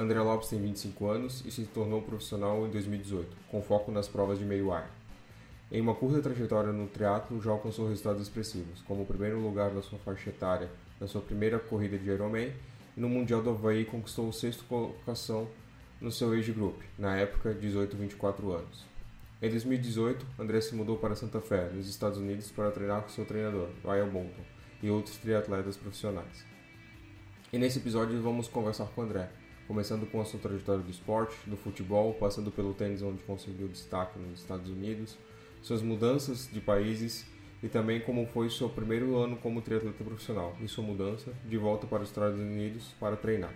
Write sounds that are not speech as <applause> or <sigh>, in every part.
André Lopes tem 25 anos e se tornou profissional em 2018, com foco nas provas de meio ar. Em uma curta trajetória no triatlo, já alcançou resultados expressivos, como o primeiro lugar da sua faixa etária na sua primeira corrida de Ironman e no Mundial do Havaí conquistou a sexta colocação no seu age group, na época 18-24 anos. Em 2018, André se mudou para Santa Fé, nos Estados Unidos, para treinar com seu treinador, Ryan Bolton, e outros triatletas profissionais. E nesse episódio vamos conversar com André, começando com a sua trajetória do esporte, do futebol, passando pelo tênis onde conseguiu destaque nos Estados Unidos, suas mudanças de países e também como foi seu primeiro ano como triatleta profissional e sua mudança de volta para os Estados Unidos para treinar.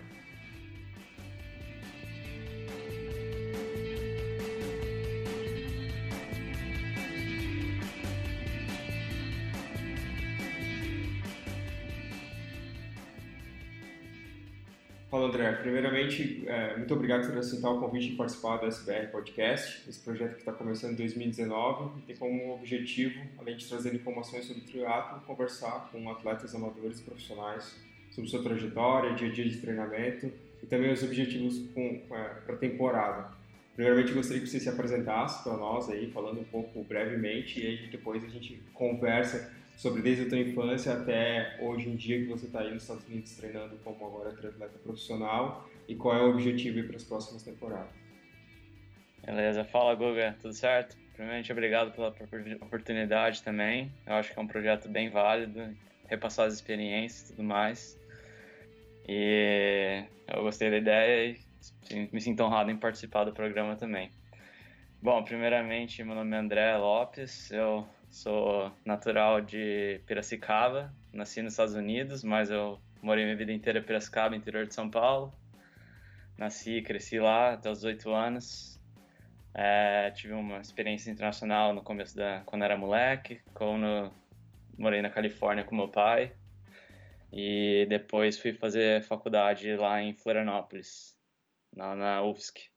André, primeiramente, é, muito obrigado por aceitar o convite de participar do SBR Podcast, esse projeto que está começando em 2019 e tem como objetivo, além de trazer informações sobre triatlo, conversar com atletas amadores e profissionais sobre sua trajetória, dia a dia de treinamento e também os objetivos para a temporada. Primeiramente, gostaria que você se apresentasse para nós aí, falando um pouco brevemente, e aí depois a gente conversa sobre desde a tua infância até hoje em dia que você está aí nos Estados Unidos treinando como agora atleta profissional e qual é o objetivo para as próximas temporadas. Beleza, fala Guga, tudo certo? Primeiramente, obrigado pela oportunidade também. Eu acho que é um projeto bem válido, repassar as experiências e tudo mais. E eu gostei da ideia e me sinto honrado em participar do programa também. Bom, primeiramente, meu nome é André Lopes, eu Sou natural de Piracicaba, nasci nos Estados Unidos, mas eu morei minha vida inteira em Piracicaba, interior de São Paulo. Nasci e cresci lá até os 18 anos. É, tive uma experiência internacional no começo da quando era moleque, quando morei na Califórnia com meu pai. E depois fui fazer faculdade lá em Florianópolis, na, na UFSC.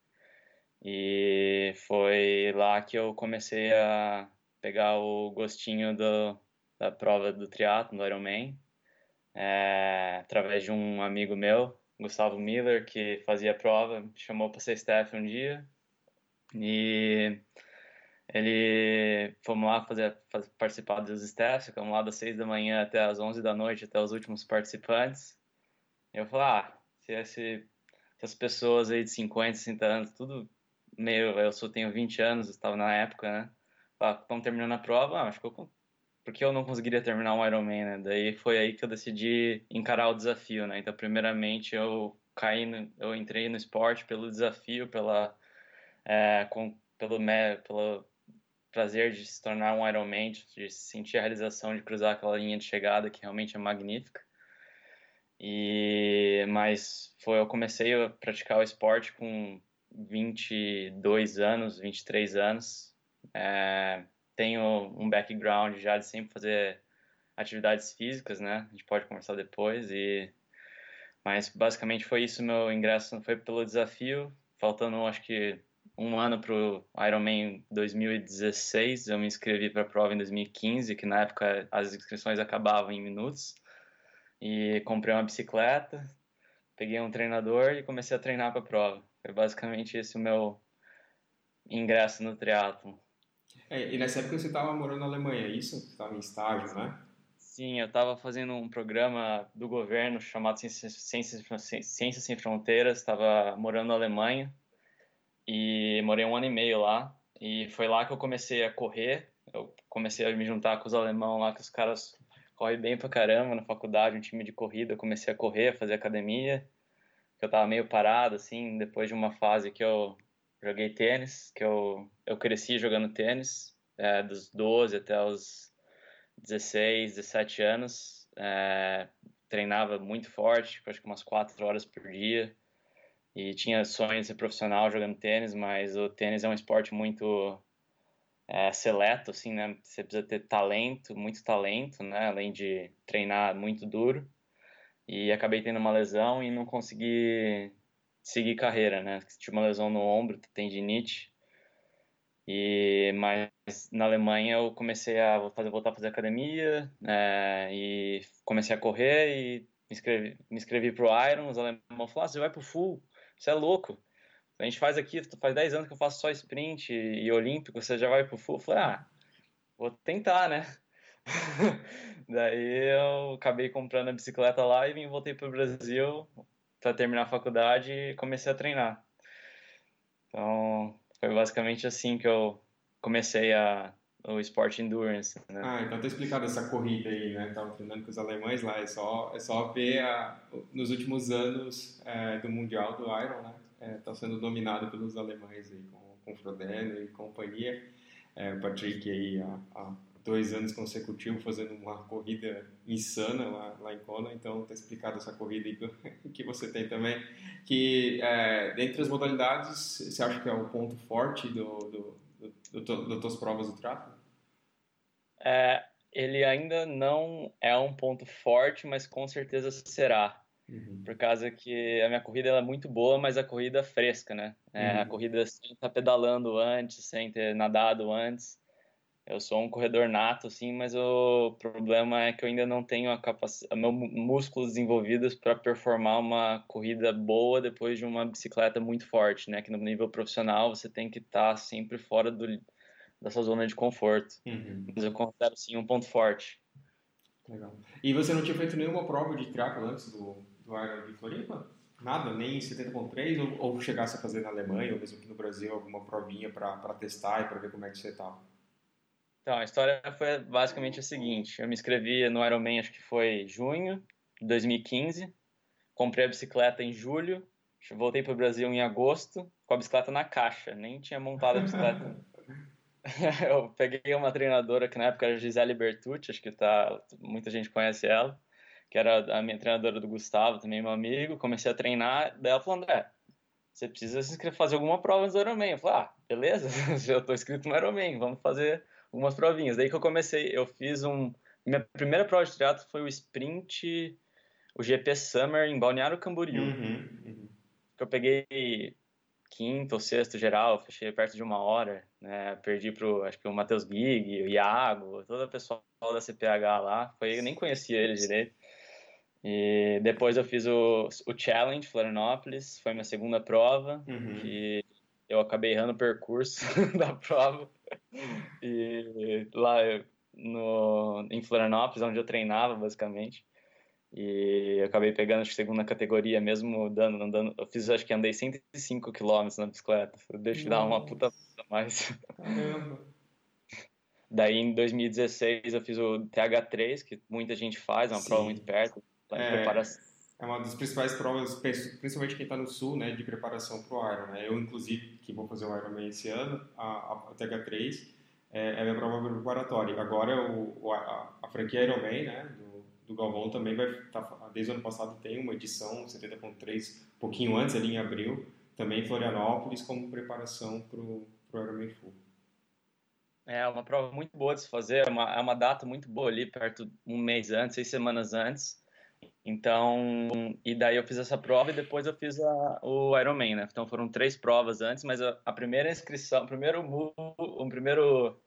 E foi lá que eu comecei a pegar o gostinho do, da prova do triatlo, do Ironman, é, através de um amigo meu, Gustavo Miller, que fazia a prova, me chamou para ser staff um dia e ele fomos lá fazer, fazer participar dos staffs, ficamos lá das seis da manhã até as onze da noite, até os últimos participantes. Eu falei, ah, se, esse, se as pessoas aí de 50, 60 anos, tudo meio, eu só tenho 20 anos, estava na época, né? Estão terminando a prova, ah, acho que eu, porque eu não conseguiria terminar um Ironman, né? Daí foi aí que eu decidi encarar o desafio, né? Então, primeiramente, eu caí, no, eu entrei no esporte pelo desafio, pela, é, com, pelo, pelo prazer de se tornar um Ironman, de sentir a realização de cruzar aquela linha de chegada que realmente é magnífica. E mas foi eu comecei a praticar o esporte com 22 anos, 23 anos, é, tenho um background já de sempre fazer atividades físicas, né? A gente pode conversar depois e mas basicamente foi isso meu ingresso, foi pelo desafio, faltando acho que um ano para o Ironman 2016, eu me inscrevi para a prova em 2015, que na época as inscrições acabavam em minutos, e comprei uma bicicleta, peguei um treinador e comecei a treinar para a prova. Foi basicamente esse o meu ingresso no triatlo. É, e nessa época você estava morando na Alemanha, é isso? Você estava em estágio, né? Sim, eu estava fazendo um programa do governo chamado Ciências, Ciências, Ciências Sem Fronteiras, estava morando na Alemanha e morei um ano e meio lá. E foi lá que eu comecei a correr, eu comecei a me juntar com os alemães lá, que os caras correm bem pra caramba na faculdade, um time de corrida, eu comecei a correr, a fazer academia, que eu tava meio parado, assim, depois de uma fase que eu joguei tênis, que eu, eu cresci jogando tênis, é, dos 12 até os 16, 17 anos. É, treinava muito forte, acho que umas 4 horas por dia. E tinha sonho de ser profissional jogando tênis, mas o tênis é um esporte muito é, seleto, assim, né? Você precisa ter talento, muito talento, né? Além de treinar muito duro. E acabei tendo uma lesão e não consegui seguir carreira, né? Tive uma lesão no ombro, tendinite. E mas na Alemanha eu comecei a fazer, voltar a fazer academia é, e comecei a correr e me inscrevi, me inscrevi pro Iron. Os alemães falaram: ah, você vai pro full, você é louco. A gente faz aqui, faz 10 anos que eu faço só sprint e olímpico, você já vai pro full? Eu falei, ah, vou tentar, né? <laughs> Daí eu acabei comprando a bicicleta lá e vim, voltei pro Brasil para terminar a faculdade e comecei a treinar. Então, foi basicamente assim que eu comecei a o esporte endurance, né? Ah, então tá explicado essa corrida aí, né? Tava treinando com os alemães lá, é só, é só ver a, nos últimos anos é, do Mundial do Iron, né? É, tá sendo dominado pelos alemães aí, com, com Frodeno e companhia. É, o Patrick aí há, há, dois anos consecutivos fazendo uma corrida insana lá, lá em Kona, então tá explicado essa corrida que, <laughs> que você tem também, que é, dentre as modalidades, você acha que é o ponto forte do, do das tuas provas do triatlo? É, ele ainda não é um ponto forte, mas com certeza será. Uhum. Por causa que a minha corrida é muito boa, mas a corrida é fresca, né? É, uhum. A corrida sem estar pedalando antes, sem ter nadado antes. Eu sou um corredor nato, assim, mas o problema é que eu ainda não tenho a capacidade, meus músculos desenvolvidos para performar uma corrida boa depois de uma bicicleta muito forte, né? Que no nível profissional você tem que estar tá sempre fora do, da sua zona de conforto. Uhum. Mas eu considero sim um ponto forte. Legal. E você não tinha feito nenhuma prova de triatlo antes do, do Iron de Floripa? Nada? Nem 70.3? Ou, ou chegasse a fazer na Alemanha, ou mesmo aqui no Brasil, alguma provinha para testar e para ver como é que você estava? Então, a história foi basicamente a seguinte: eu me inscrevi no Ironman, acho que foi junho de 2015, comprei a bicicleta em julho, voltei para o Brasil em agosto com a bicicleta na caixa, nem tinha montado a bicicleta. <laughs> eu peguei uma treinadora que na época era Gisele Bertucci, acho que tá, muita gente conhece ela, que era a minha treinadora do Gustavo, também meu amigo. Comecei a treinar, daí ela falou: André, você precisa se inscrever, fazer alguma prova no Ironman. Eu falei: ah, beleza, <laughs> eu estou inscrito no Ironman, vamos fazer algumas provinhas. Daí que eu comecei, eu fiz um. Minha primeira prova de triatlo foi o sprint, o GP Summer em Balneário Camboriú. Uhum, uhum. Que eu peguei quinto ou sexto geral, fechei perto de uma hora, né? Perdi pro, acho que o Matheus Gig, o Iago, todo o pessoal da CPH lá. Foi, eu nem conhecia eles direito. E depois eu fiz o, o Challenge Florianópolis, foi minha segunda prova, uhum. que eu acabei errando o percurso <laughs> da prova. <laughs> E lá no, em Florianópolis, onde eu treinava, basicamente. E eu acabei pegando a segunda categoria, mesmo dando, andando. Eu fiz, acho que andei 105 km na bicicleta. Deixa eu dar uma puta mais. Caramba. <laughs> Daí em 2016 eu fiz o TH3, que muita gente faz, é uma Sim. prova muito perto. É, preparação. É uma das principais provas, principalmente quem está no sul, né, de preparação para o Iron. Né? Eu, inclusive, que vou fazer o Ironman esse ano, a, a TH3 é, é a minha prova preparatória. Agora o, a, a franquia Ironman, né, do, do Galvão também vai tá, desde o ano passado tem uma edição 70.3, um pouquinho antes, ali em abril, também em Florianópolis, como preparação para o Ironman Full. É uma prova muito boa de se fazer, é uma, é uma data muito boa ali, perto um mês antes, seis semanas antes. Então, e daí eu fiz essa prova e depois eu fiz a, o Ironman, né? Então foram três provas antes, mas a, a primeira inscrição, o primeiro o primeiro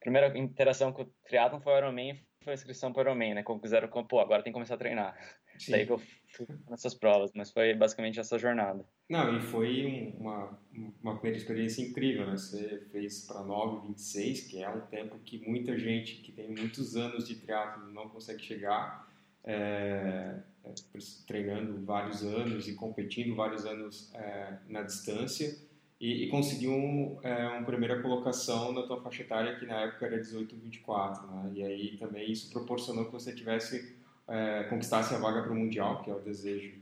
primeira interação com o triatlon foi o Ironman, foi a inscrição para o Ironman, né? Como quiseram, pô, agora tem que começar a treinar. Sim. Daí que eu fui nessas provas, mas foi basicamente essa jornada. Não, e foi uma, uma primeira experiência incrível, né? Você fez para 9,26, que é um tempo que muita gente que tem muitos anos de triatlo não consegue chegar é, é, treinando vários anos e competindo vários anos é, na distância e, e conseguiu um, é, uma primeira colocação na tua faixa etária que na época era 18-24 né? e aí também isso proporcionou que você tivesse é, conquistasse a vaga para o mundial que é o desejo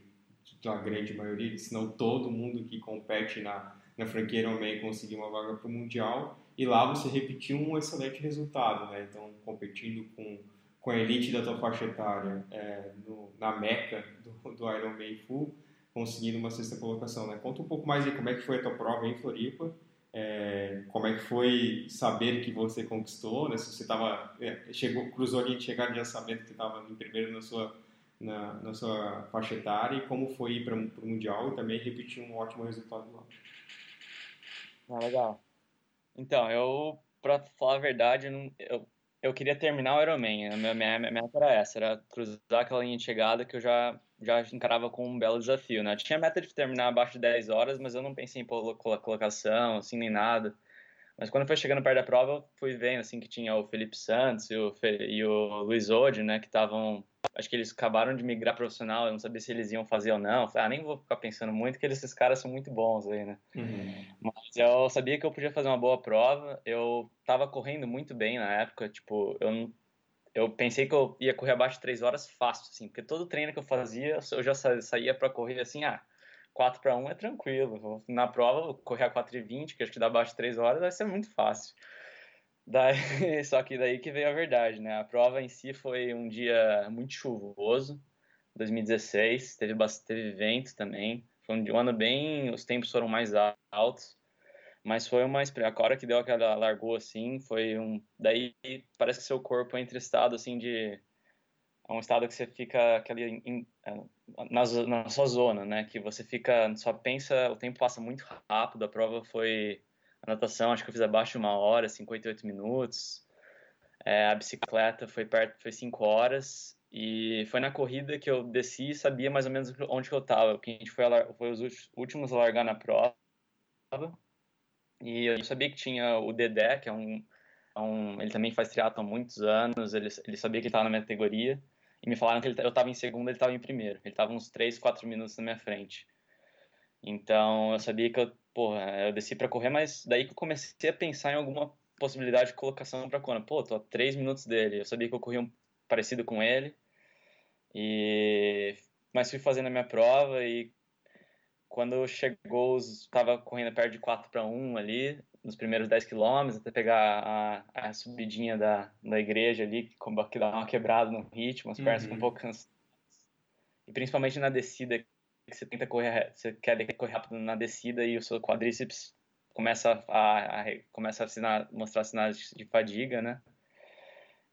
da grande maioria se não todo mundo que compete na na franquia Ironman conseguiu uma vaga para o mundial e lá você repetiu um excelente resultado né então competindo com com a elite da tua faixa etária é, no, na meca do, do Ironman Full, conseguindo uma sexta colocação. Né? Conta um pouco mais aí como é que foi a tua prova em Floripa, é, como é que foi saber que você conquistou, né? se você tava, é, chegou, cruzou ali de chegar já sabendo que estava em primeiro na sua, na, na sua faixa etária e como foi ir para o Mundial e também repetir um ótimo resultado lá. Ah, legal. Então, eu, para falar a verdade, eu, eu queria terminar o Ironman. A minha, minha, minha meta era essa, era cruzar aquela linha de chegada que eu já já encarava como um belo desafio, né? Tinha a meta de terminar abaixo de 10 horas, mas eu não pensei em colocação, assim, nem nada. Mas quando foi chegando perto da prova, eu fui vendo, assim, que tinha o Felipe Santos e o, Fe... e o Luiz Ode, né? Que estavam... Acho que eles acabaram de migrar profissional, eu não sabia se eles iam fazer ou não. Falei, ah, nem vou ficar pensando muito, que esses caras são muito bons aí, né? Uhum. Mas eu sabia que eu podia fazer uma boa prova. Eu tava correndo muito bem na época, tipo, eu não eu pensei que eu ia correr abaixo de 3 horas fácil, assim, porque todo treino que eu fazia, eu já saía para correr assim, ah, 4 para 1 é tranquilo. Na prova, correr a 4 e 20, que acho que dá abaixo de 3 horas, vai ser muito fácil. Daí, <laughs> só que daí que veio a verdade, né? A prova em si foi um dia muito chuvoso, 2016, teve teve vento também. Foi um ano bem, os tempos foram mais altos. Mas foi uma a hora que deu aquela largou assim, foi um daí parece que seu corpo entra em estado assim de é um estado que você fica aquele em, é, na, na sua zona, né? Que você fica só pensa, o tempo passa muito rápido. A prova foi a natação, acho que eu fiz abaixo de uma hora, 58 minutos. É, a bicicleta foi perto, foi 5 horas. E foi na corrida que eu desci e sabia mais ou menos onde que eu estava. Porque a gente foi, foi os últimos a largar na prova. E eu sabia que tinha o Dedé, que é um, é um ele também faz triatlo há muitos anos, ele, ele sabia que ele estava na minha categoria, e me falaram que ele, eu estava em segundo, ele estava em primeiro. Ele estava uns 3, 4 minutos na minha frente. Então eu sabia que eu, porra, eu desci para correr, mas daí que eu comecei a pensar em alguma possibilidade de colocação para Kona. Pô, tô a 3 minutos dele. Eu sabia que eu corria um parecido com ele. E mas fui fazendo a minha prova e quando chegou, estava correndo perto de 4 para 1 ali, nos primeiros 10 quilômetros, até pegar a, a subidinha da, da igreja ali, que dá uma quebrada no ritmo, as pernas uhum. um pouco cansadas. E principalmente na descida, que você tenta correr, você quer correr rápido na descida e o seu quadríceps começa a, a começa a mostrar sinais de fadiga, né?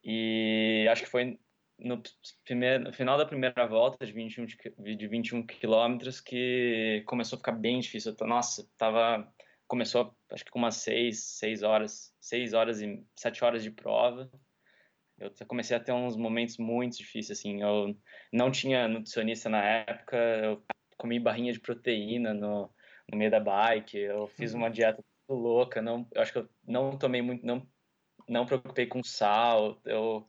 E acho que foi no, primeiro, no final da primeira volta de 21, de 21 quilômetros que começou a ficar bem difícil. Tô, nossa, tava começou acho que com umas 6, 6 horas, 6 horas e 7 horas de prova. Eu comecei a ter uns momentos muito difíceis assim. Eu não tinha nutricionista na época, eu comi barrinha de proteína no, no meio da bike, eu fiz uma dieta louca, não, eu acho que eu não tomei muito, não não preocupei com sal, eu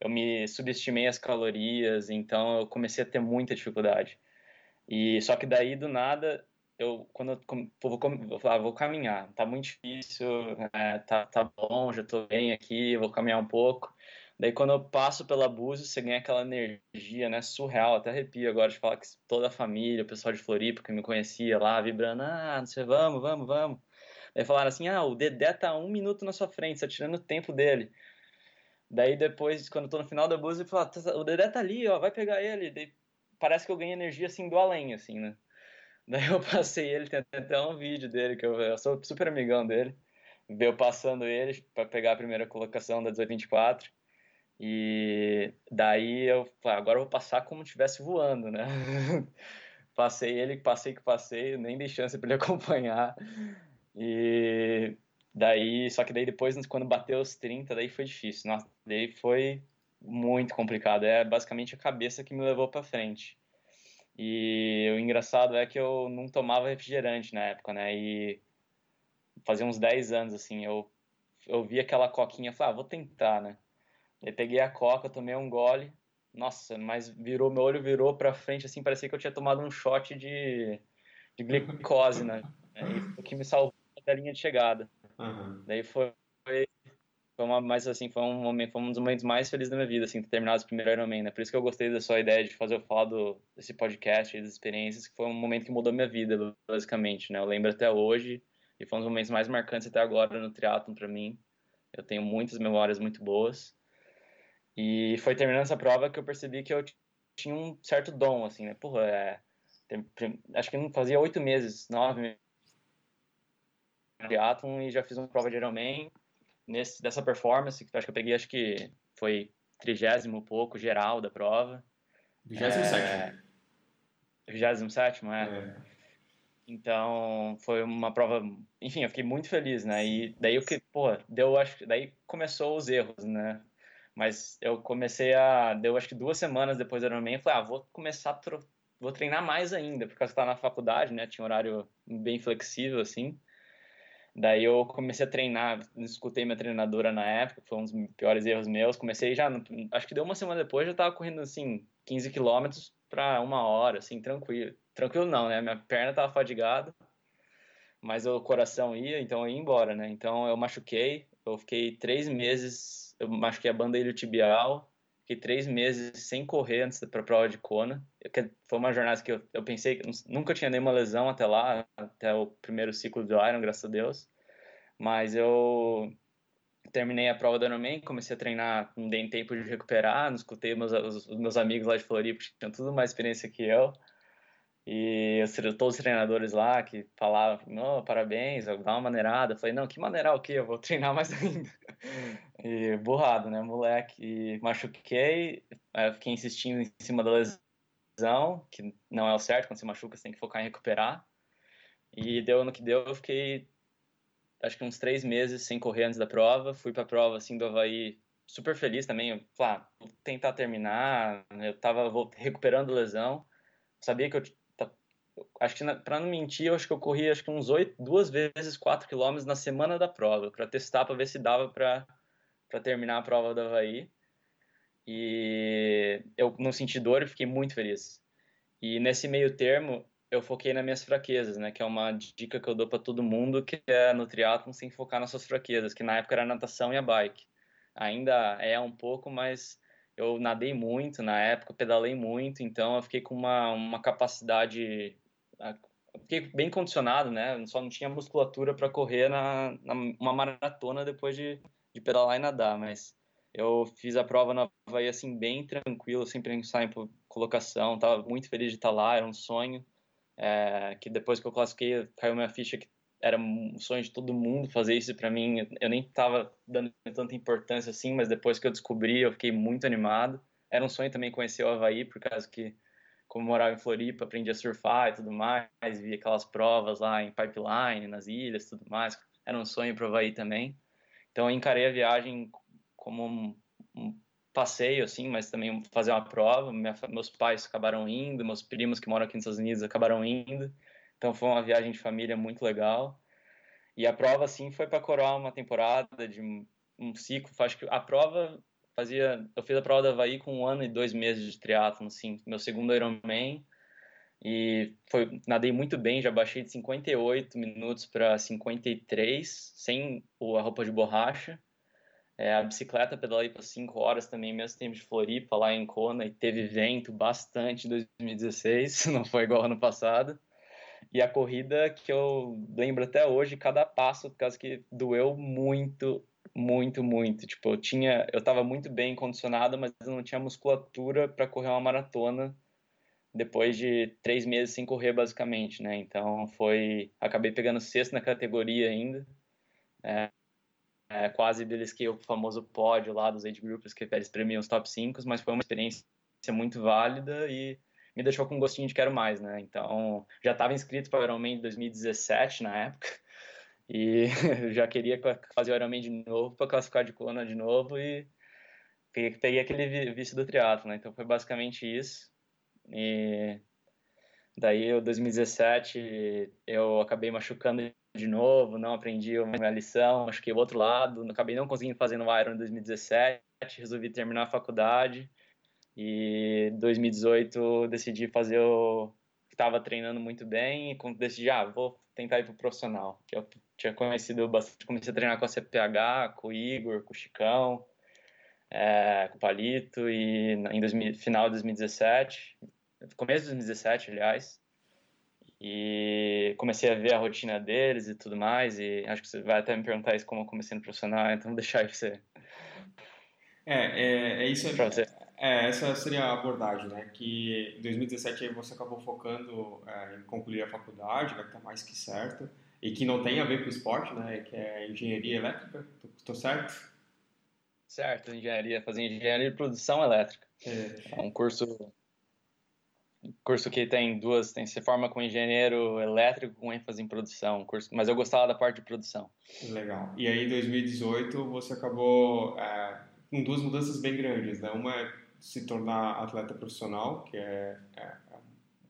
eu me subestimei as calorias, então eu comecei a ter muita dificuldade. E só que daí do nada eu quando eu vou, vou, falar, vou caminhar, tá muito difícil, é, tá, tá bom, já tô bem aqui, vou caminhar um pouco. Daí quando eu passo pela Búzios, você ganha aquela energia, né, surreal, até arrepio agora de falar que toda a família, o pessoal de Floripa que me conhecia lá, vibrando, ah, não sei, vamos, vamos, vamos. Daí falaram assim, ah, o Dedé tá um minuto na sua frente, você tá tirando o tempo dele. Daí depois, quando eu tô no final da blusa, eu falo, ah, o Dedé tá ali, ó, vai pegar ele. Daí parece que eu ganhei energia assim do além, assim, né? <laughs> Daí eu passei ele, tem até um vídeo dele, que eu, eu sou super amigão dele. Ver eu passando ele para pegar a primeira colocação da 1824. E daí eu ah, agora eu vou passar como se estivesse voando, né? <laughs> passei ele, passei que passei, nem dei chance para ele <laughs> acompanhar. E Daí, só que daí depois, quando bateu os 30, daí foi difícil. Nossa, daí foi muito complicado. É basicamente a cabeça que me levou para frente. E o engraçado é que eu não tomava refrigerante na época, né? E fazia uns 10 anos, assim, eu, eu vi aquela coquinha e falei, ah, vou tentar, né? Aí peguei a coca, tomei um gole, nossa, mas virou, meu olho virou pra frente, assim, parecia que eu tinha tomado um shot de, de glicose, né? É isso que me salvou da linha de chegada. Uhum. Daí foi, foi uma, mais assim, foi um momento, foi um dos momentos mais felizes da minha vida, assim, ter terminado o primeiro Ironman, né? Por isso que eu gostei da sua ideia de fazer o falar do, desse podcast, das experiências, que foi um momento que mudou minha vida, basicamente, né? Eu lembro até hoje, e foi um dos momentos mais marcantes até agora no triatlon para mim. Eu tenho muitas memórias muito boas. E foi terminando essa prova que eu percebi que eu tinha um certo dom, assim, né? Porra, é, tem, acho que não fazia oito meses, nove meses triatlon e já fiz uma prova de Ironman nesse, dessa performance, que acho que eu peguei, acho que foi trigésimo pouco geral da prova. 27. É, 27, é? é. Então, foi uma prova, enfim, eu fiquei muito feliz, né? E daí o que, pô, deu, acho daí começou os erros, né? Mas eu comecei a, deu acho que duas semanas depois do Ironman, falei, ah, vou começar a vou treinar mais ainda, porque eu estava na faculdade, né? Tinha um horário bem flexível, assim. Daí eu comecei a treinar, escutei minha treinadora na época, foi um dos piores erros meus. Comecei já, acho que deu uma semana depois, já estava correndo assim, 15 quilômetros para uma hora, assim, tranquilo. Tranquilo não, né? Minha perna estava fadigada, mas o coração ia, então eu ia embora, né? Então eu machuquei, eu fiquei três meses, eu machuquei a banda iliotibial, fiquei três meses sem correr antes para a prova de Kona. Foi uma jornada que eu, eu pensei que nunca tinha nenhuma lesão até lá, até o primeiro ciclo do Iron, graças a Deus. Mas eu terminei a prova do Ironman, comecei a treinar, não dei tempo de recuperar, não escutei meus, os, os meus amigos lá de Floripa, que tinham tudo mais experiência que eu. E eu, todos os treinadores lá que falavam, não, parabéns, dá uma maneirada. Eu falei, não, que maneirar o quê? Eu vou <laughs> treinar mais ainda. E burrado, né, moleque. E machuquei, fiquei insistindo em cima da lesão, que não é o certo, quando você machuca você tem que focar em recuperar. E deu no que deu, eu fiquei acho que uns três meses sem correr antes da prova. Fui pra prova, assim, do Havaí super feliz também. Eu, ah, vou tentar terminar. Eu tava recuperando lesão. Sabia que eu acho que para não mentir, eu acho que eu corri acho que uns oito, duas vezes 4 km na semana da prova, para testar para ver se dava para para terminar a prova do Havaí. E eu não senti dor e fiquei muito feliz. E nesse meio termo, eu foquei nas minhas fraquezas, né, que é uma dica que eu dou para todo mundo, que é no triatlo sem focar nas suas fraquezas, que na época era a natação e a bike. Ainda é um pouco, mas eu nadei muito na época, pedalei muito, então eu fiquei com uma, uma capacidade fiquei bem condicionado, né? Só não tinha musculatura para correr na, na, uma maratona depois de, de pedalar e nadar, mas eu fiz a prova na Havaí assim bem tranquilo, sem pensar em colocação, tava muito feliz de estar lá, era um sonho. É, que depois que eu classifiquei, caiu minha ficha que era um sonho de todo mundo fazer isso para mim. Eu nem estava dando tanta importância assim, mas depois que eu descobri, eu fiquei muito animado. Era um sonho também conhecer o Havaí, por causa que como morava em Floripa, aprendi a surfar e tudo mais, vi aquelas provas lá em Pipeline, nas ilhas tudo mais. Era um sonho para o Havaí também. Então eu encarei a viagem como um, um passeio, assim, mas também fazer uma prova. Minha, meus pais acabaram indo, meus primos que moram aqui nos Estados Unidos acabaram indo. Então foi uma viagem de família muito legal. E a prova, assim, foi para coroar uma temporada de um ciclo. Acho que a prova fazia, eu fiz a prova da Havaí com um ano e dois meses de triatlon, assim, meu segundo Ironman, e foi, nadei muito bem, já baixei de 58 minutos para 53, sem a roupa de borracha, é, a bicicleta pedalei por 5 horas também, mesmo tempo de Floripa, lá em Kona, e teve vento bastante em 2016, <laughs> não foi igual ano passado. E a corrida que eu lembro até hoje, cada passo, por causa que doeu muito muito, muito. Tipo, eu tinha, eu tava muito bem condicionado, mas eu não tinha musculatura para correr uma maratona depois de três meses sem correr, basicamente, né? Então foi, acabei pegando sexto na categoria ainda. É, é, quase belisquei o famoso pódio lá dos age groups que eles premiam os top 5, mas foi uma experiência muito válida e me deixou com um gostinho de quero mais, né? Então, já estava inscrito para o Ironman 2017 na época e <laughs> já queria fazer o Ironman de novo para classificar de Kona de novo e peguei aquele vício do triatlo, né? Então foi basicamente isso. E daí, em 2017, eu acabei machucando de novo, não aprendi a minha lição, machuquei o outro lado, acabei não conseguindo fazer no Iron em 2017, resolvi terminar a faculdade e em 2018 decidi fazer o estava treinando muito bem e decidi, ah, vou tentar ir pro profissional. Que eu tinha conhecido bastante, comecei a treinar com a CPH, com o Igor, com o Chicão, é, com o Palito, e em 2000, final de 2017, começo de 2017, aliás, e comecei a ver a rotina deles e tudo mais, e acho que você vai até me perguntar isso como eu comecei no profissional, então vou deixar aí pra você. É, é, é isso. Pra você. É, essa seria a abordagem, né? Que em 2017 você acabou focando é, em concluir a faculdade, vai estar mais que certo, e que não tem a ver com esporte, né? Que é engenharia elétrica, estou certo? Certo, engenharia, fazer engenharia de produção elétrica. É, é um curso curso que tem duas, tem se forma com engenheiro elétrico com ênfase em produção, curso, mas eu gostava da parte de produção. Legal. E aí em 2018 você acabou é, com duas mudanças bem grandes, né? Uma é se tornar atleta profissional, que é, é, é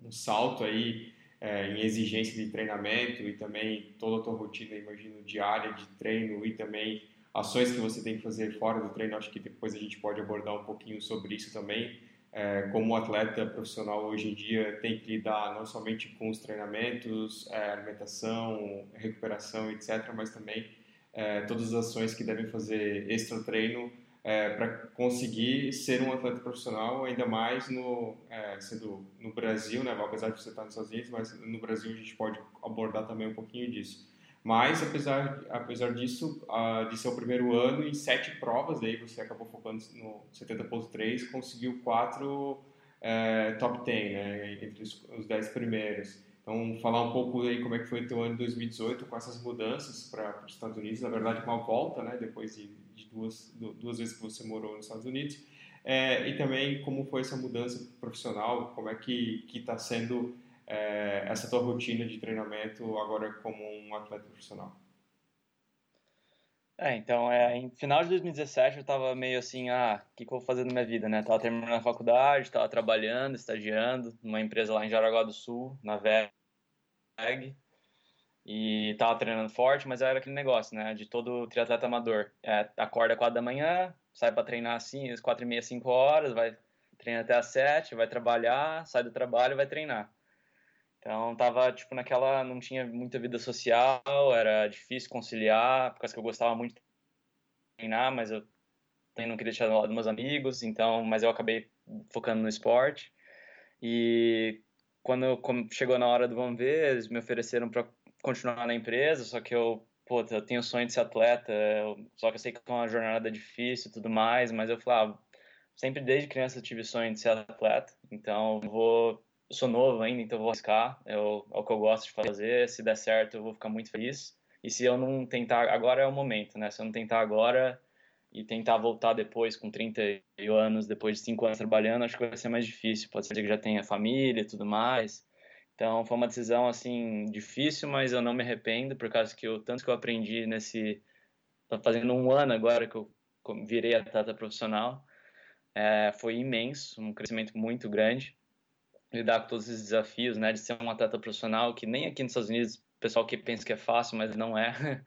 um salto aí é, em exigência de treinamento e também toda a tua rotina, imagino, diária de treino e também ações que você tem que fazer fora do treino. Acho que depois a gente pode abordar um pouquinho sobre isso também. É, como atleta profissional hoje em dia tem que lidar não somente com os treinamentos, é, alimentação, recuperação, etc., mas também é, todas as ações que devem fazer extra treino é, para conseguir ser um atleta profissional, ainda mais no, é, sendo no Brasil, né? apesar de você estar nos Estados Unidos, mas no Brasil a gente pode abordar também um pouquinho disso. Mas, apesar, apesar disso, uh, de ser o primeiro ano, em sete provas, aí você acabou focando no 70.3, conseguiu quatro é, top 10, né, entre os, os dez primeiros. Então, falar um pouco aí como é que foi o teu ano de 2018 com essas mudanças para os Estados Unidos. Na verdade, uma volta, né, depois de, de duas, duas vezes que você morou nos Estados Unidos. É, e também como foi essa mudança profissional, como é que está sendo é, essa tua rotina de treinamento agora como um atleta profissional? É, então, é, em final de 2017 eu tava meio assim, ah, o que, que eu vou fazer na minha vida, né? Tava terminando a faculdade, tava trabalhando, estagiando numa empresa lá em Jaraguá do Sul, na VEG, e tava treinando forte, mas era aquele negócio, né, de todo triatleta amador. É, acorda 4 da manhã, sai para treinar assim, às 4 e meia, 5 horas, vai treinar até às 7, vai trabalhar, sai do trabalho vai treinar. Então tava tipo naquela, não tinha muita vida social, era difícil conciliar, por causa que eu gostava muito de treinar, mas eu também não queria deixar do lado meus amigos, então, mas eu acabei focando no esporte. E quando chegou na hora do vamos ver, eles me ofereceram para continuar na empresa, só que eu, pô, eu tenho o sonho de ser atleta, só que eu sei que é uma jornada difícil e tudo mais, mas eu falava, ah, sempre desde criança eu tive sonho de ser atleta, então vou eu sou novo ainda, então vou arriscar. Eu, é o que eu gosto de fazer. Se der certo, eu vou ficar muito feliz. E se eu não tentar, agora é o momento, né? Se eu não tentar agora e tentar voltar depois, com 30 anos, depois de 5 anos trabalhando, acho que vai ser mais difícil. Pode ser que já tenha família e tudo mais. Então foi uma decisão, assim, difícil, mas eu não me arrependo, por causa que o tanto que eu aprendi nesse. Tô fazendo um ano agora que eu virei atleta profissional. É, foi imenso, um crescimento muito grande lidar com todos esses desafios, né, de ser um atleta profissional, que nem aqui nos Estados Unidos, o pessoal que pensa que é fácil, mas não é. <laughs>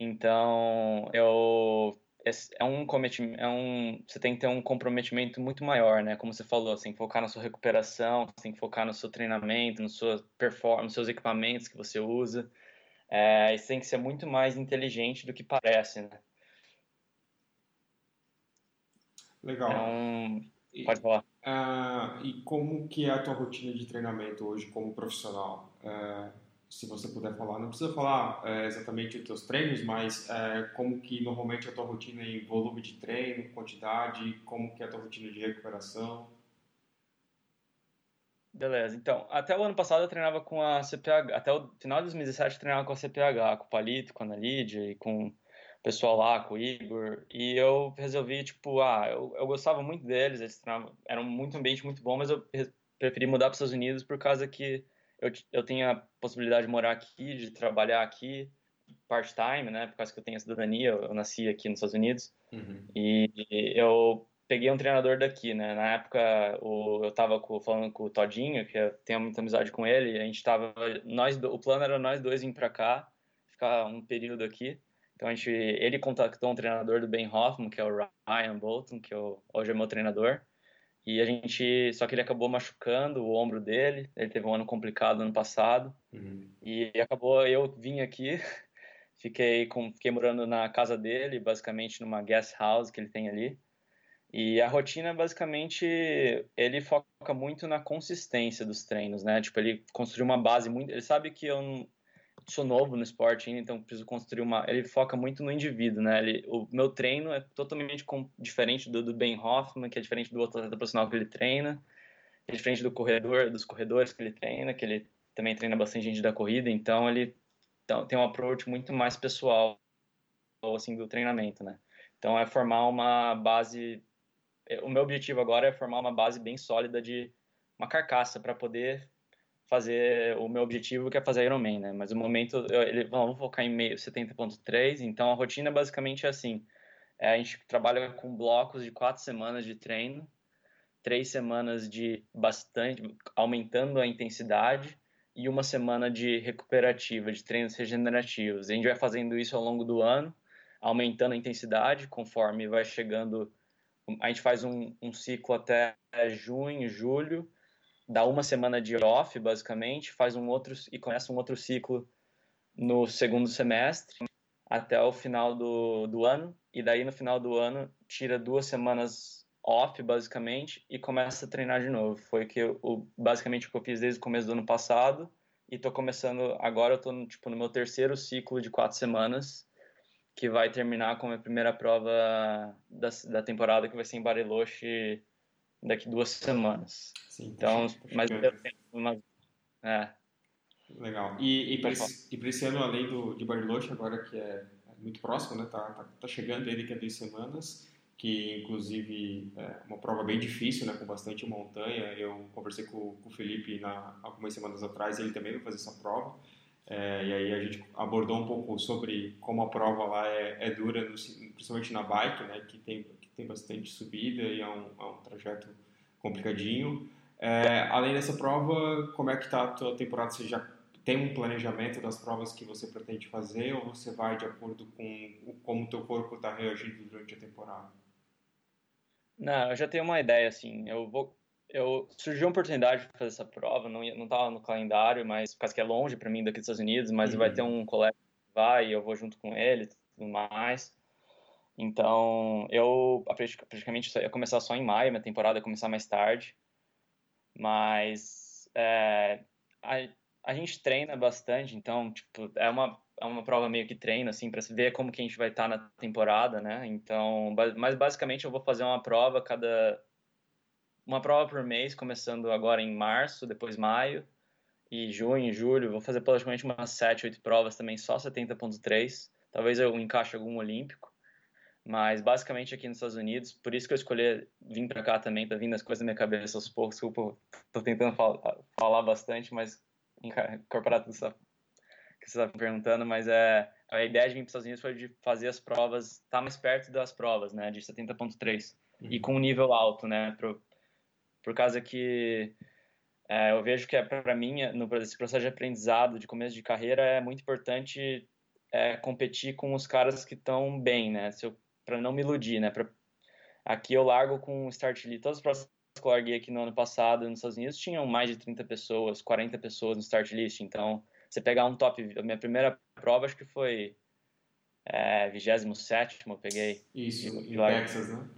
Então, eu é um cometimento, é um, você tem que ter um comprometimento muito maior, né? Como você falou, que focar na sua recuperação, você tem que focar no seu treinamento, no sua performance, nos seus equipamentos que você usa. É, e você tem que ser muito mais inteligente do que parece, né? Legal. Então, pode falar. Uh, e como que é a tua rotina de treinamento hoje como profissional? Uh, se você puder falar, não precisa falar uh, exatamente os teus treinos, mas é, como que normalmente é a tua rotina em volume de treino, quantidade, como que é a tua rotina de recuperação? Beleza, então, até o ano passado eu treinava com a CPH, até o final de 2017 eu treinava com a CPH, com o Palito, com a Ana Lídia e com pessoal lá, com o Igor, e eu resolvi, tipo, ah, eu, eu gostava muito deles, eles eram muito um ambiente muito bom, mas eu preferi mudar para os Estados Unidos por causa que eu, eu tenho a possibilidade de morar aqui, de trabalhar aqui, part-time, né, por causa que eu tenho a cidadania, eu, eu nasci aqui nos Estados Unidos, uhum. e, eu peguei um treinador daqui, né? Na época o, eu tava com, falando com o Todinho, que eu tenho muita amizade com ele, a gente tava, nós, o plano era nós dois vir para cá, ficar um período aqui, então a gente, ele contactou um treinador do Ben Hoffman, que é o Ryan Bolton, que eu, hoje é meu treinador. E a gente, só que ele acabou machucando o ombro dele. Ele teve um ano complicado ano passado. Uhum. E acabou, eu vim aqui, <laughs> fiquei com, fiquei morando na casa dele, basicamente numa guest house que ele tem ali. E a rotina, basicamente, ele foca muito na consistência dos treinos, né? Tipo, ele construiu uma base muito. Ele sabe que eu sou novo no esporte ainda, então preciso construir uma. Ele foca muito no indivíduo, né? Ele, o meu treino é totalmente com, diferente do, do Ben Hoffman, que é diferente do outro atleta profissional que ele treina, é diferente do corredor, dos corredores que ele treina, que ele também treina bastante gente da corrida, então ele então, tem um approach muito mais pessoal, assim, do treinamento, né? Então é formar uma base. É, o meu objetivo agora é formar uma base bem sólida de uma carcaça para poder fazer o meu objetivo que é fazer Ironman, né? Mas no momento eu, ele, vamos focar em meio 70.3, então a rotina basicamente é assim, é, a gente trabalha com blocos de quatro semanas de treino, três semanas de bastante, aumentando a intensidade e uma semana de recuperativa, de treinos regenerativos. A gente vai fazendo isso ao longo do ano, aumentando a intensidade conforme vai chegando. A gente faz um, um ciclo até junho, julho, dá uma semana de off, basicamente, faz um outro e começa um outro ciclo no segundo semestre até o final do, do ano. E daí, no final do ano, tira duas semanas off, basicamente, e começa a treinar de novo. Foi que eu, basicamente o que eu fiz desde o começo do ano passado. E tô começando, agora eu tô no, tipo, no meu terceiro ciclo de quatro semanas, que vai terminar com a minha primeira prova da, da temporada, que vai ser em Bariloche daqui duas semanas. Sim, então, mas eu tenho uma... É. Legal. E, e para esse, esse, ano, além do, de Bariloche, agora que é muito próximo, né? Tá, tá, tá chegando aí daqui a duas semanas que inclusive é uma prova bem difícil, né, com bastante montanha. Eu conversei com, com o Felipe na, algumas semanas atrás, ele também vai fazer essa prova. É, e aí a gente abordou um pouco sobre como a prova lá é, é dura, no, principalmente na bike, né, que tem, tem bastante subida e é um, é um trajeto complicadinho. É, além dessa prova, como é que está a tua temporada? Você já tem um planejamento das provas que você pretende fazer ou você vai de acordo com como o teu corpo está reagindo durante a temporada? Não, eu já tenho uma ideia, assim. Eu vou. Eu surgiu uma oportunidade de fazer essa prova, não estava no calendário, mas por causa que é longe para mim daqui dos Estados Unidos, mas uhum. vai ter um colega que vai e eu vou junto com ele, tudo mais. Então, eu praticamente ia começar só em maio, minha temporada ia começar mais tarde. Mas é, a, a gente treina bastante, então, tipo, é uma é uma prova meio que treino, assim, para ver como que a gente vai estar tá na temporada, né? Então, mas basicamente eu vou fazer uma prova cada. Uma prova por mês, começando agora em março, depois maio, e junho, julho. Vou fazer praticamente umas 7, 8 provas também, só 70,3. Talvez eu encaixe algum olímpico. Mas basicamente aqui nos Estados Unidos, por isso que eu escolhi vir para cá também, tá vindo as coisas na minha cabeça aos poucos. Desculpa, tô tentando falar bastante, mas incorporar tudo isso que você está perguntando, mas é, a ideia de vir para os Estados Unidos foi de fazer as provas, estar tá mais perto das provas, né, de 70.3 uhum. e com um nível alto, né, pro, por causa que é, eu vejo que é para mim no esse processo de aprendizado, de começo de carreira, é muito importante é, competir com os caras que estão bem, né, para não me iludir, né, pra, aqui eu largo com o start list, todas as provas que eu larguei aqui no ano passado nos Estados Unidos tinham mais de 30 pessoas, 40 pessoas no start list, então você pegar um top. A minha primeira prova acho que foi é, 27, eu peguei. Isso, em Texas, né?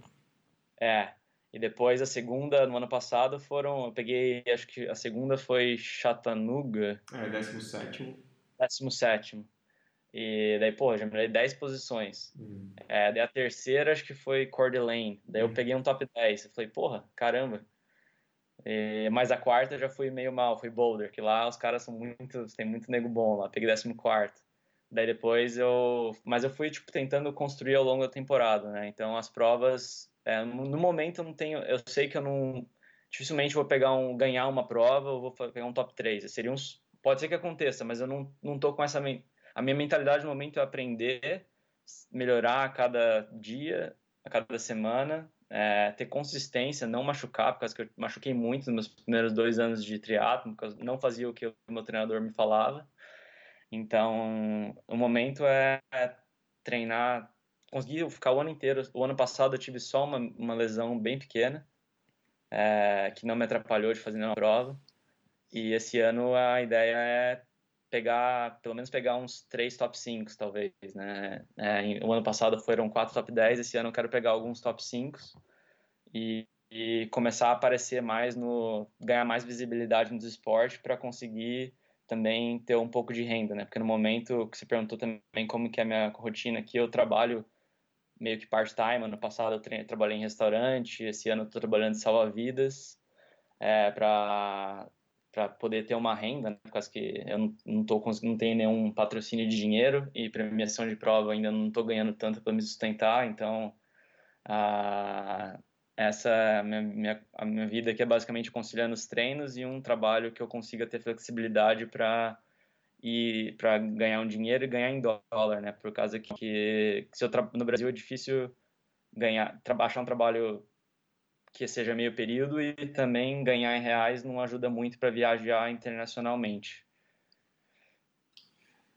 É. E depois a segunda, no ano passado, foram. Eu peguei, acho que a segunda foi Chattanooga. É, 17. 17. E daí, pô, já melhorei 10 posições. Uhum. É, daí a terceira, acho que foi d'Alene. Daí uhum. eu peguei um top 10. Eu falei, porra, caramba. E, mas a quarta já fui meio mal, fui Boulder, que lá os caras são muito, tem muito nego bom lá, peguei 14 quarto. Daí depois eu, mas eu fui tipo tentando construir ao longo da temporada, né? Então as provas, é, no momento eu não tenho, eu sei que eu não, dificilmente vou pegar um, ganhar uma prova, ou vou pegar um top 3. Seria uns, pode ser que aconteça, mas eu não, não tô com essa, a minha mentalidade no momento é aprender, melhorar a cada dia, a cada semana é, ter consistência, não machucar, porque eu machuquei muito nos meus primeiros dois anos de triatlo, porque eu não fazia o que o meu treinador me falava. Então, o momento é treinar, conseguir ficar o ano inteiro. O ano passado eu tive só uma, uma lesão bem pequena, é, que não me atrapalhou de fazer nenhuma prova. E esse ano a ideia é pegar, pelo menos pegar uns três top 5, talvez, né? É, o ano passado foram quatro top 10, esse ano eu quero pegar alguns top 5 e, e começar a aparecer mais no, ganhar mais visibilidade nos esportes para conseguir também ter um pouco de renda, né? Porque no momento que você perguntou também como que é a minha rotina aqui, eu trabalho meio que part-time, ano passado eu trabalhei em restaurante, esse ano eu estou trabalhando em salva-vidas, é, para para poder ter uma renda, né? por causa que eu não, tô, não tenho nenhum patrocínio de dinheiro e premiação de prova ainda não estou ganhando tanto para me sustentar, então a, essa é minha, minha, a minha vida aqui é basicamente conciliando os treinos e um trabalho que eu consiga ter flexibilidade para e para ganhar um dinheiro e ganhar em dólar, né? Por causa que, que eu no Brasil é difícil ganhar, achar um trabalho que seja meio período e também ganhar em reais não ajuda muito para viajar internacionalmente.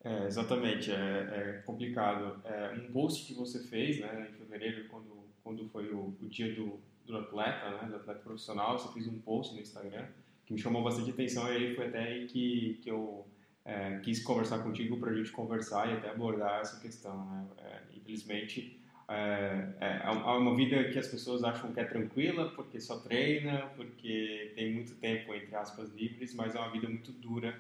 É, exatamente, é, é complicado. É, um post que você fez, né, em fevereiro, quando, quando foi o, o dia do, do atleta, né, do atleta profissional, você fez um post no Instagram que me chamou bastante atenção e aí foi até aí que, que eu é, quis conversar contigo para a gente conversar e até abordar essa questão. Né? É, infelizmente, é, é, é uma vida que as pessoas acham que é tranquila porque só treina, porque tem muito tempo, entre aspas, livres, mas é uma vida muito dura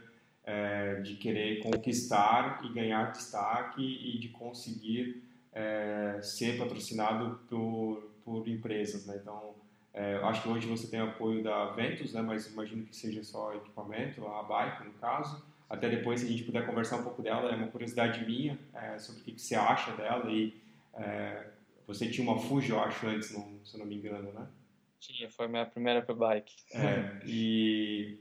é, de querer conquistar e ganhar destaque e de conseguir é, ser patrocinado por, por empresas. Né? Então, é, acho que hoje você tem apoio da Ventus, né? mas imagino que seja só equipamento, a bike no caso. Até depois, se a gente puder conversar um pouco dela, é uma curiosidade minha é, sobre o que, que, você acha dela. E é, você tinha uma Fuji, eu acho, antes, não, se eu não me engano, né? Tinha, foi minha primeira bike. É, e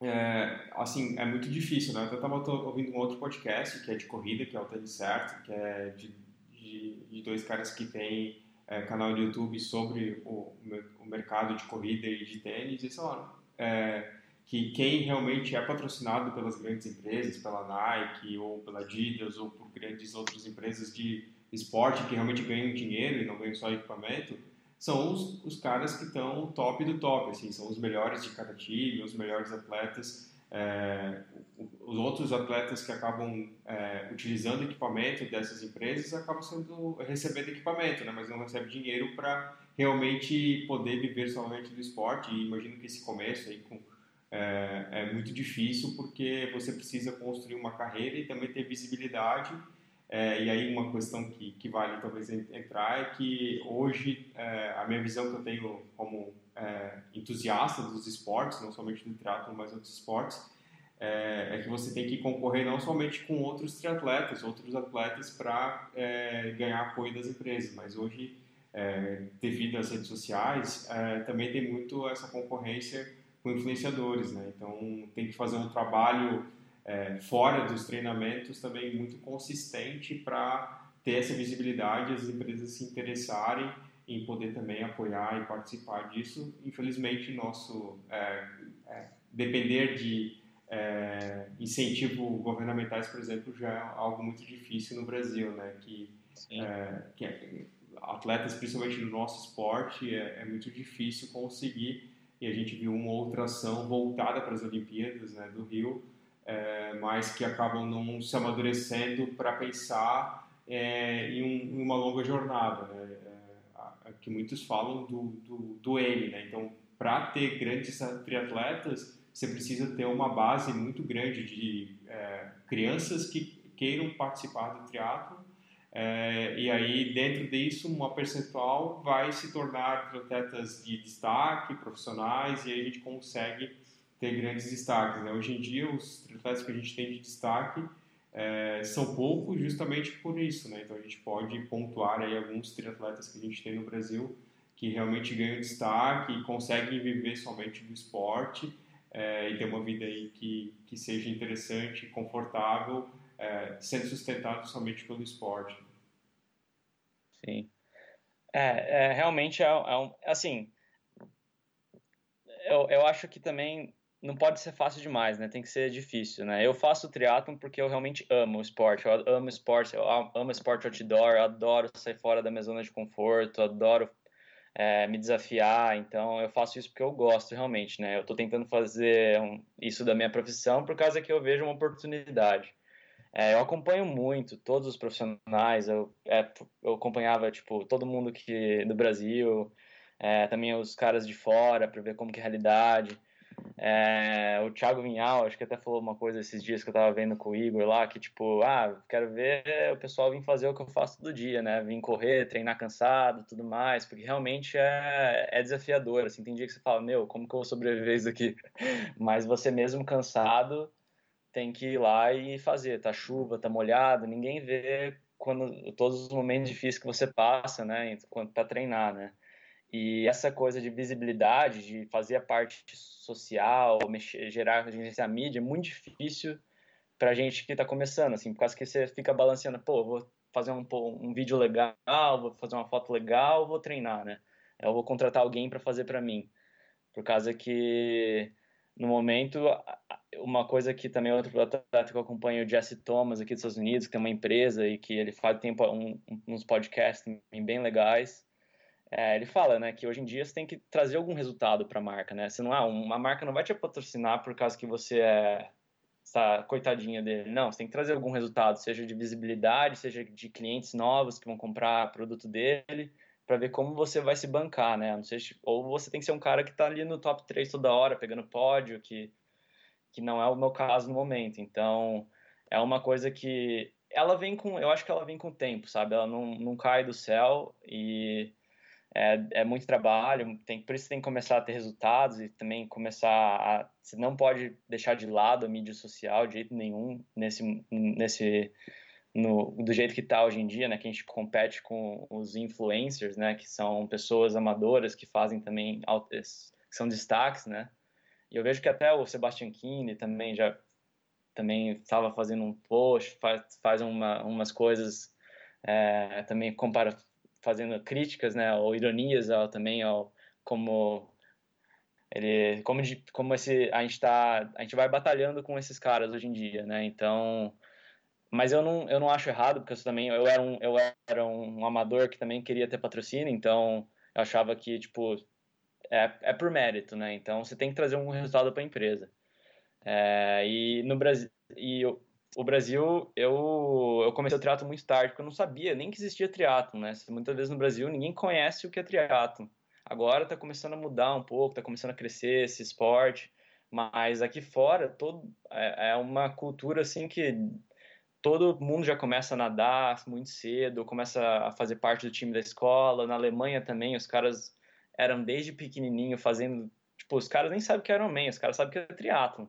é, assim, é muito difícil, né? Eu estava ouvindo um outro podcast que é de corrida, que é o Tênis Certo, que é de, de, de dois caras que têm é, canal de YouTube sobre o, o, mercado de corrida e de tênis, e sei lá, é, que quem realmente é patrocinado pelas grandes empresas, pela Nike ou pela Adidas ou por grandes outras empresas de esporte que realmente ganham dinheiro e não ganham só equipamento, são os, os caras que estão top do top, assim, são os melhores de cada time, os melhores atletas. É, os outros atletas que acabam é, utilizando equipamento dessas empresas acabam sendo, recebendo equipamento, né, mas não recebem dinheiro para realmente poder viver somente do esporte. E imagino que esse começo aí com, é, é muito difícil porque você precisa construir uma carreira e também ter visibilidade é, e aí uma questão que, que vale talvez entrar é que hoje é, a minha visão que eu tenho como é, entusiasta dos esportes, não somente do triatlo, mas outros esportes, é, é, que você tem que concorrer não somente com outros triatletas, outros atletas para é, ganhar apoio das empresas, mas hoje, é, devido às redes sociais, também tem muito essa concorrência com influenciadores, né? Então tem que fazer um trabalho é, fora dos treinamentos também muito consistente para ter essa visibilidade, as empresas se interessarem em poder também apoiar e participar disso. Infelizmente, nosso é, é, depender de é, incentivo governamentais, por exemplo, já é algo muito difícil no Brasil, né? Que, é, que é, atletas, principalmente no nosso esporte, é, muito difícil conseguir. E a gente viu uma outra ação voltada para as Olimpíadas né, do Rio, é, mas que acabam não se amadurecendo para pensar é, em, um, em, uma longa jornada, né? é, que muitos falam do, do, do N, né? Então, para ter grandes triatletas, você precisa ter uma base muito grande de é, crianças que queiram participar do triatlo é, e aí, dentro disso, uma percentual vai se tornar atletas de destaque, profissionais, e aí a gente consegue ter grandes destaques. Né? Hoje em dia, os atletas que a gente tem de destaque é, são poucos justamente por isso. Né? Então, a gente pode pontuar aí alguns triatletas que a gente tem no Brasil que realmente ganham destaque e conseguem viver somente do esporte é, e ter uma vida aí que, que seja interessante, confortável, é, sendo sustentado somente pelo esporte. Sim. É, é realmente é, é um, assim, eu, eu acho que também não pode ser fácil demais, né? Tem que ser difícil, né? Eu faço triatlon porque eu realmente amo o esporte. Eu amo esporte, eu amo esporte outdoor, eu adoro sair fora da minha zona de conforto, adoro é, me desafiar. Então, eu faço isso porque eu gosto realmente, né? Eu tô tentando fazer um, isso da minha profissão por causa que eu vejo uma oportunidade. É, eu acompanho muito todos os profissionais. Eu, é, eu acompanhava tipo todo mundo que do Brasil, é, também os caras de fora para ver como que é a realidade. É, o Thiago Vinhal, acho que até falou uma coisa esses dias que eu tava vendo com o Igor lá, que tipo, ah, quero ver o pessoal vir fazer o que eu faço todo dia, né? Vir correr, treinar cansado, tudo mais, porque realmente é, é desafiador, assim, tem dia que você fala, meu, como que eu vou sobreviver isso aqui? <laughs> Mas você mesmo cansado tem que ir lá e fazer, tá chuva, tá molhado, ninguém vê quando todos os momentos difíceis que você passa, né, para treinar, né? E essa coisa de visibilidade, de fazer a parte social, mexer, gerar, a mídia, é muito difícil pra gente que tá começando, assim, por causa que você fica balanceando, pô, vou fazer um, um vídeo legal, vou fazer uma foto legal, vou treinar, né? eu vou contratar alguém para fazer para mim. Por causa que, no momento, uma coisa que também outro atleta que eu acompanho, o Jesse Thomas, aqui dos Estados Unidos, que tem uma empresa e que ele faz tem um, uns podcasts bem legais. É, ele fala, né, que hoje em dia você tem que trazer algum resultado para a marca, né? Você não ah, uma marca não vai te patrocinar por causa que você é está coitadinha dele. Não, você tem que trazer algum resultado, seja de visibilidade, seja de clientes novos que vão comprar produto dele, para ver como você vai se bancar, né? Não ou você tem que ser um cara que está ali no top 3 toda hora, pegando pódio, que que não é o meu caso no momento. Então, é uma coisa que ela vem com, eu acho que ela vem com o tempo, sabe? Ela não, não cai do céu e é, é muito trabalho, tem, por isso tem que começar a ter resultados e também começar a, você não pode deixar de lado a mídia social de jeito nenhum nesse, nesse no, do jeito que está hoje em dia, né, que a gente compete com os influencers, né, que são pessoas amadoras que fazem também, que são destaques, né, e eu vejo que até o Sebastian Kine também já também estava fazendo um post, faz, faz uma, umas coisas é, também compara, fazendo críticas, né, ou ironias ao, também ao como ele como de, como esse a gente tá a gente vai batalhando com esses caras hoje em dia, né? Então, mas eu não eu não acho errado porque eu também eu era um eu era um amador que também queria ter patrocínio, então eu achava que tipo é, é por mérito, né? Então você tem que trazer um resultado para a empresa. É, e no Brasil, e o, o Brasil, eu, eu comecei o triatlo muito tarde, porque eu não sabia nem que existia triatlo, né? Muitas vezes no Brasil ninguém conhece o que é triatlo. Agora está começando a mudar um pouco, está começando a crescer esse esporte, mas aqui fora todo é, é uma cultura assim que todo mundo já começa a nadar muito cedo, começa a fazer parte do time da escola. Na Alemanha também, os caras eram desde pequenininho fazendo. Tipo, os caras nem sabem o que é Ironman, os caras sabem o que é triatlon.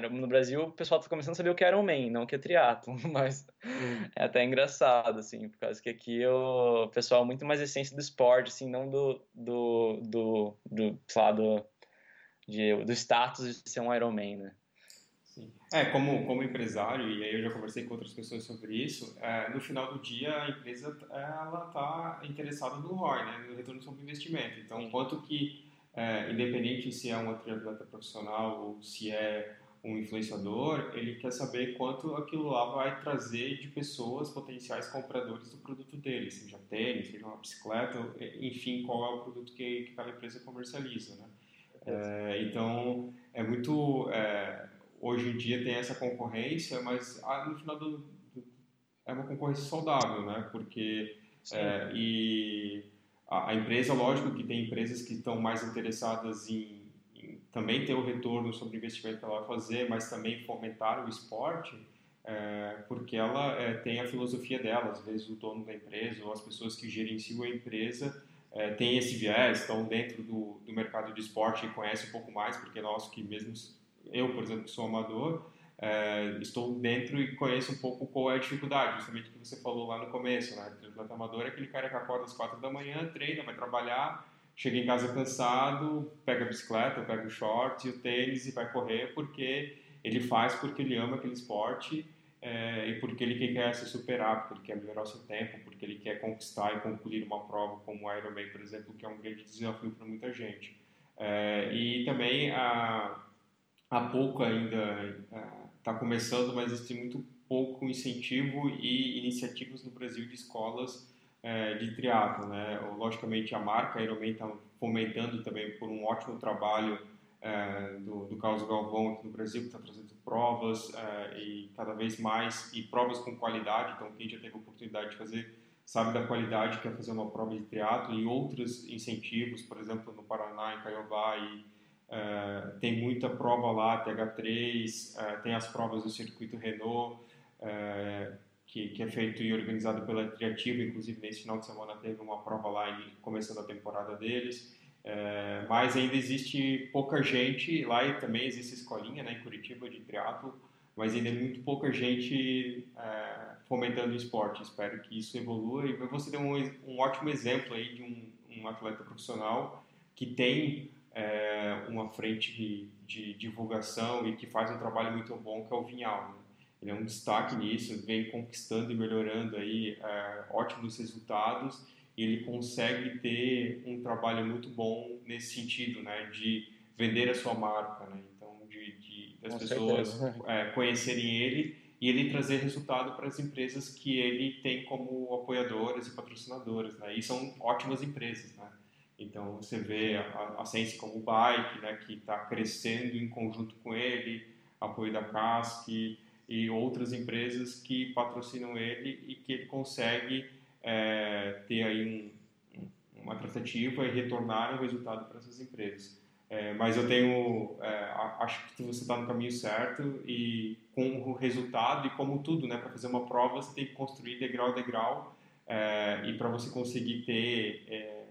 No Brasil, o pessoal tá começando a saber o que é Ironman, não o que é triatlon, <laughs> mas hum. é até engraçado, assim, por causa que aqui o pessoal é muito mais essência do esporte, assim, não do, do, do, do sei lá, do, de, do status de ser um Ironman, né? Sim. É, como, como empresário, e aí eu já conversei com outras pessoas sobre isso, é, no final do dia a empresa ela está interessada no ROI, né, no retorno sobre investimento. Então, Sim. quanto que, é, independente se é um atleta profissional ou se é um influenciador, ele quer saber quanto aquilo lá vai trazer de pessoas potenciais compradores do produto dele, seja tênis, seja uma bicicleta, enfim, qual é o produto que, que aquela empresa comercializa, né? É, então, é muito... É, hoje em dia tem essa concorrência, mas ah, no final do, do, é uma concorrência saudável, né? Porque é, e a, a, empresa, lógico que tem empresas que estão mais interessadas em, também ter o retorno sobre o investimento que ela vai fazer, mas também fomentar o esporte, é, porque ela é, tem a filosofia dela. Às vezes o dono da empresa ou as pessoas que gerenciam a empresa é, tem esse viés, estão dentro do, do mercado de esporte e conhecem um pouco mais, porque nós que mesmo eu, por exemplo, que sou amador, é, estou dentro e conheço um pouco qual é a dificuldade, justamente o que você falou lá no começo, né? O amador é aquele cara que acorda às quatro da manhã, treina, vai trabalhar, chega em casa cansado, pega a bicicleta, pega o short e o tênis e vai correr porque ele faz porque ele ama aquele esporte é, e porque ele quer se superar, porque ele quer melhorar o seu tempo, porque ele quer conquistar e concluir uma prova como o Ironman, por exemplo, que é um grande desafio para muita gente. É, e também a há pouco ainda está é, começando, mas existe muito pouco incentivo e iniciativas no Brasil de escolas é, de triatlo, né? Logicamente a marca Ironman está fomentando também por um ótimo trabalho é, do, do Carlos Galvão aqui no Brasil, que está trazendo provas é, e cada vez mais, e provas com qualidade, então quem já teve a oportunidade de fazer sabe da qualidade que é fazer uma prova de triatlo e outros incentivos, por exemplo, no Paraná, em Caiobá e Uh, tem muita prova lá, TH3, uh, eh, tem as provas do circuito Renault, uh, que, que, é feito e organizado pela Triativa, inclusive nesse final de semana teve uma prova lá começando a temporada deles, mas ainda existe pouca gente, lá e também existe escolinha né, em Curitiba de triatlo, mas ainda é muito pouca gente fomentando o esporte. Espero que isso evolua e você deu um, um ótimo exemplo aí de um, um atleta profissional que tem é, uma frente de, de, divulgação e que faz um trabalho muito bom, que é o Vinhal. Né? Ele é um destaque nisso, vem conquistando e melhorando aí é, ótimos resultados. E ele consegue ter um trabalho muito bom nesse sentido, né, de vender a sua marca, né, então de, de das Com pessoas <laughs> é, conhecerem ele e ele trazer resultado para as empresas que ele tem como apoiadoras e patrocinadoras, né, e são ótimas empresas, né. Então você vê a, a Sense como Bike, né, que está crescendo em conjunto com ele, apoio da Casc e outras empresas que patrocinam ele e que ele consegue é, ter aí um, uma tratativa e retornar um resultado para essas empresas. É, mas eu tenho, é, acho que você está no caminho certo e com o resultado e como tudo, né, para fazer uma prova você tem que construir degrau a degrau é, e para você conseguir ter é,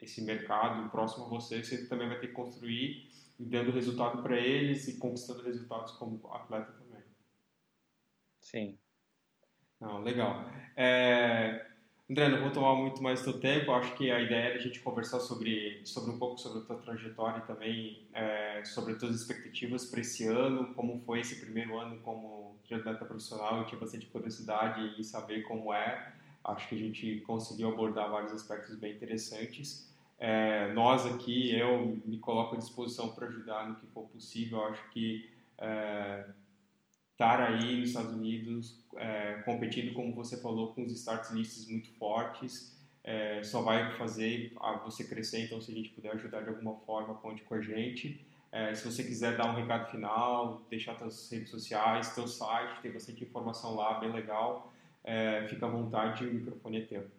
esse mercado próximo a você, você também vai ter que construir dando resultado para eles e conquistando resultados como atleta também. Sim. Não, legal. É, André, não vou tomar muito mais do tempo. Acho que a ideia é a gente conversar sobre, sobre um pouco sobre a tua trajetória e também é, sobre as tuas expectativas para esse ano, como foi esse primeiro ano como atleta profissional. Eu tinha bastante curiosidade em saber como é. Acho que a gente conseguiu abordar vários aspectos bem interessantes. É, nós aqui, eu me coloco à disposição para ajudar no que for possível. Acho que é, estar aí nos Estados Unidos é, competindo, como você falou, com os start lists muito fortes, é, só vai fazer você crescer. Então, se a gente puder ajudar de alguma forma, conte com a gente. É, se você quiser dar um recado final, deixar suas redes sociais, teu site, tem bastante informação lá, bem legal. É, fica à vontade, o microfone é teu.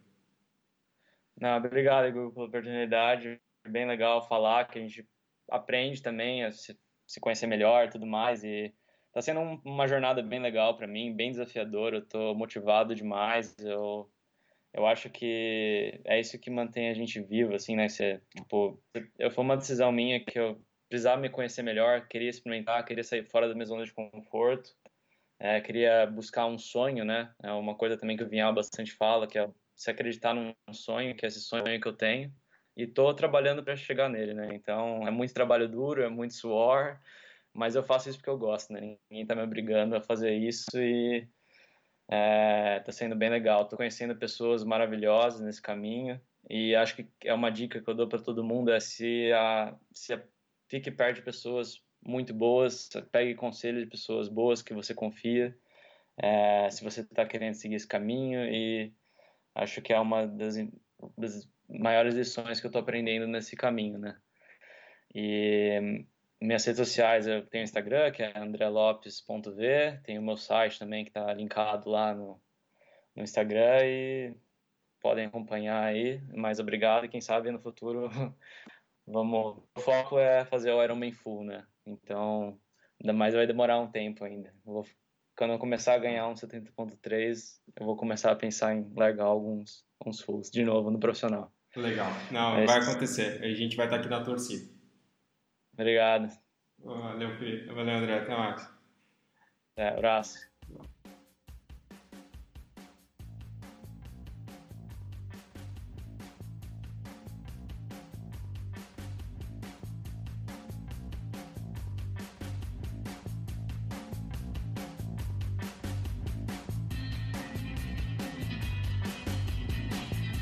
Não, obrigado, Igor, pela oportunidade. Bem legal falar que a gente aprende também a se, se conhecer melhor tudo mais. E tá sendo um, uma jornada bem legal para mim, bem desafiadora. Eu tô motivado demais. Eu eu acho que é isso que mantém a gente vivo, assim, né? Você, tipo, eu foi uma decisão minha que eu precisava me conhecer melhor, queria experimentar, queria sair fora da minha zona de conforto, é, queria buscar um sonho, né? É uma coisa também que o Vinhal bastante fala, que é se acreditar num sonho, que é esse sonho que eu tenho, e tô trabalhando para chegar nele, né? Então, é muito trabalho duro, é muito suor, mas eu faço isso porque eu gosto, né? Ninguém tá me obrigando a fazer isso e é, tá sendo bem legal. Tô conhecendo pessoas maravilhosas nesse caminho e acho que é uma dica que eu dou para todo mundo é se a, se a, fique perto de pessoas muito boas, pegue conselho de pessoas boas que você confia. É, se você está querendo seguir esse caminho e acho que é uma das, das maiores lições que eu estou aprendendo nesse caminho, né? E minhas redes sociais, eu tenho o Instagram, que é andrelopes.v, tenho o meu site também, que está linkado lá no, no Instagram, e podem acompanhar aí. Mais obrigado, e quem sabe no futuro <laughs> vamos... O foco é fazer o Ironman Full, né? Então, ainda mais vai demorar um tempo ainda. Vou, quando eu começar a ganhar um 70.3, eu vou começar a pensar em largar alguns, alguns fulls de novo no profissional. Legal. Não, é vai acontecer. A gente vai estar aqui na torcida. Obrigado. Valeu, Felipe. Valeu, André. Até mais. É, abraço.